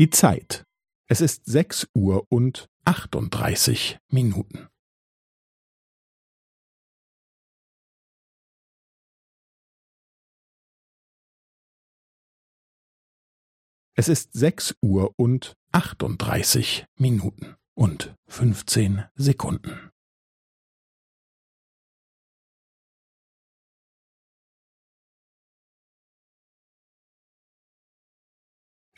Die Zeit. Es ist sechs Uhr und achtunddreißig Minuten. Es ist sechs Uhr und achtunddreißig Minuten und fünfzehn Sekunden.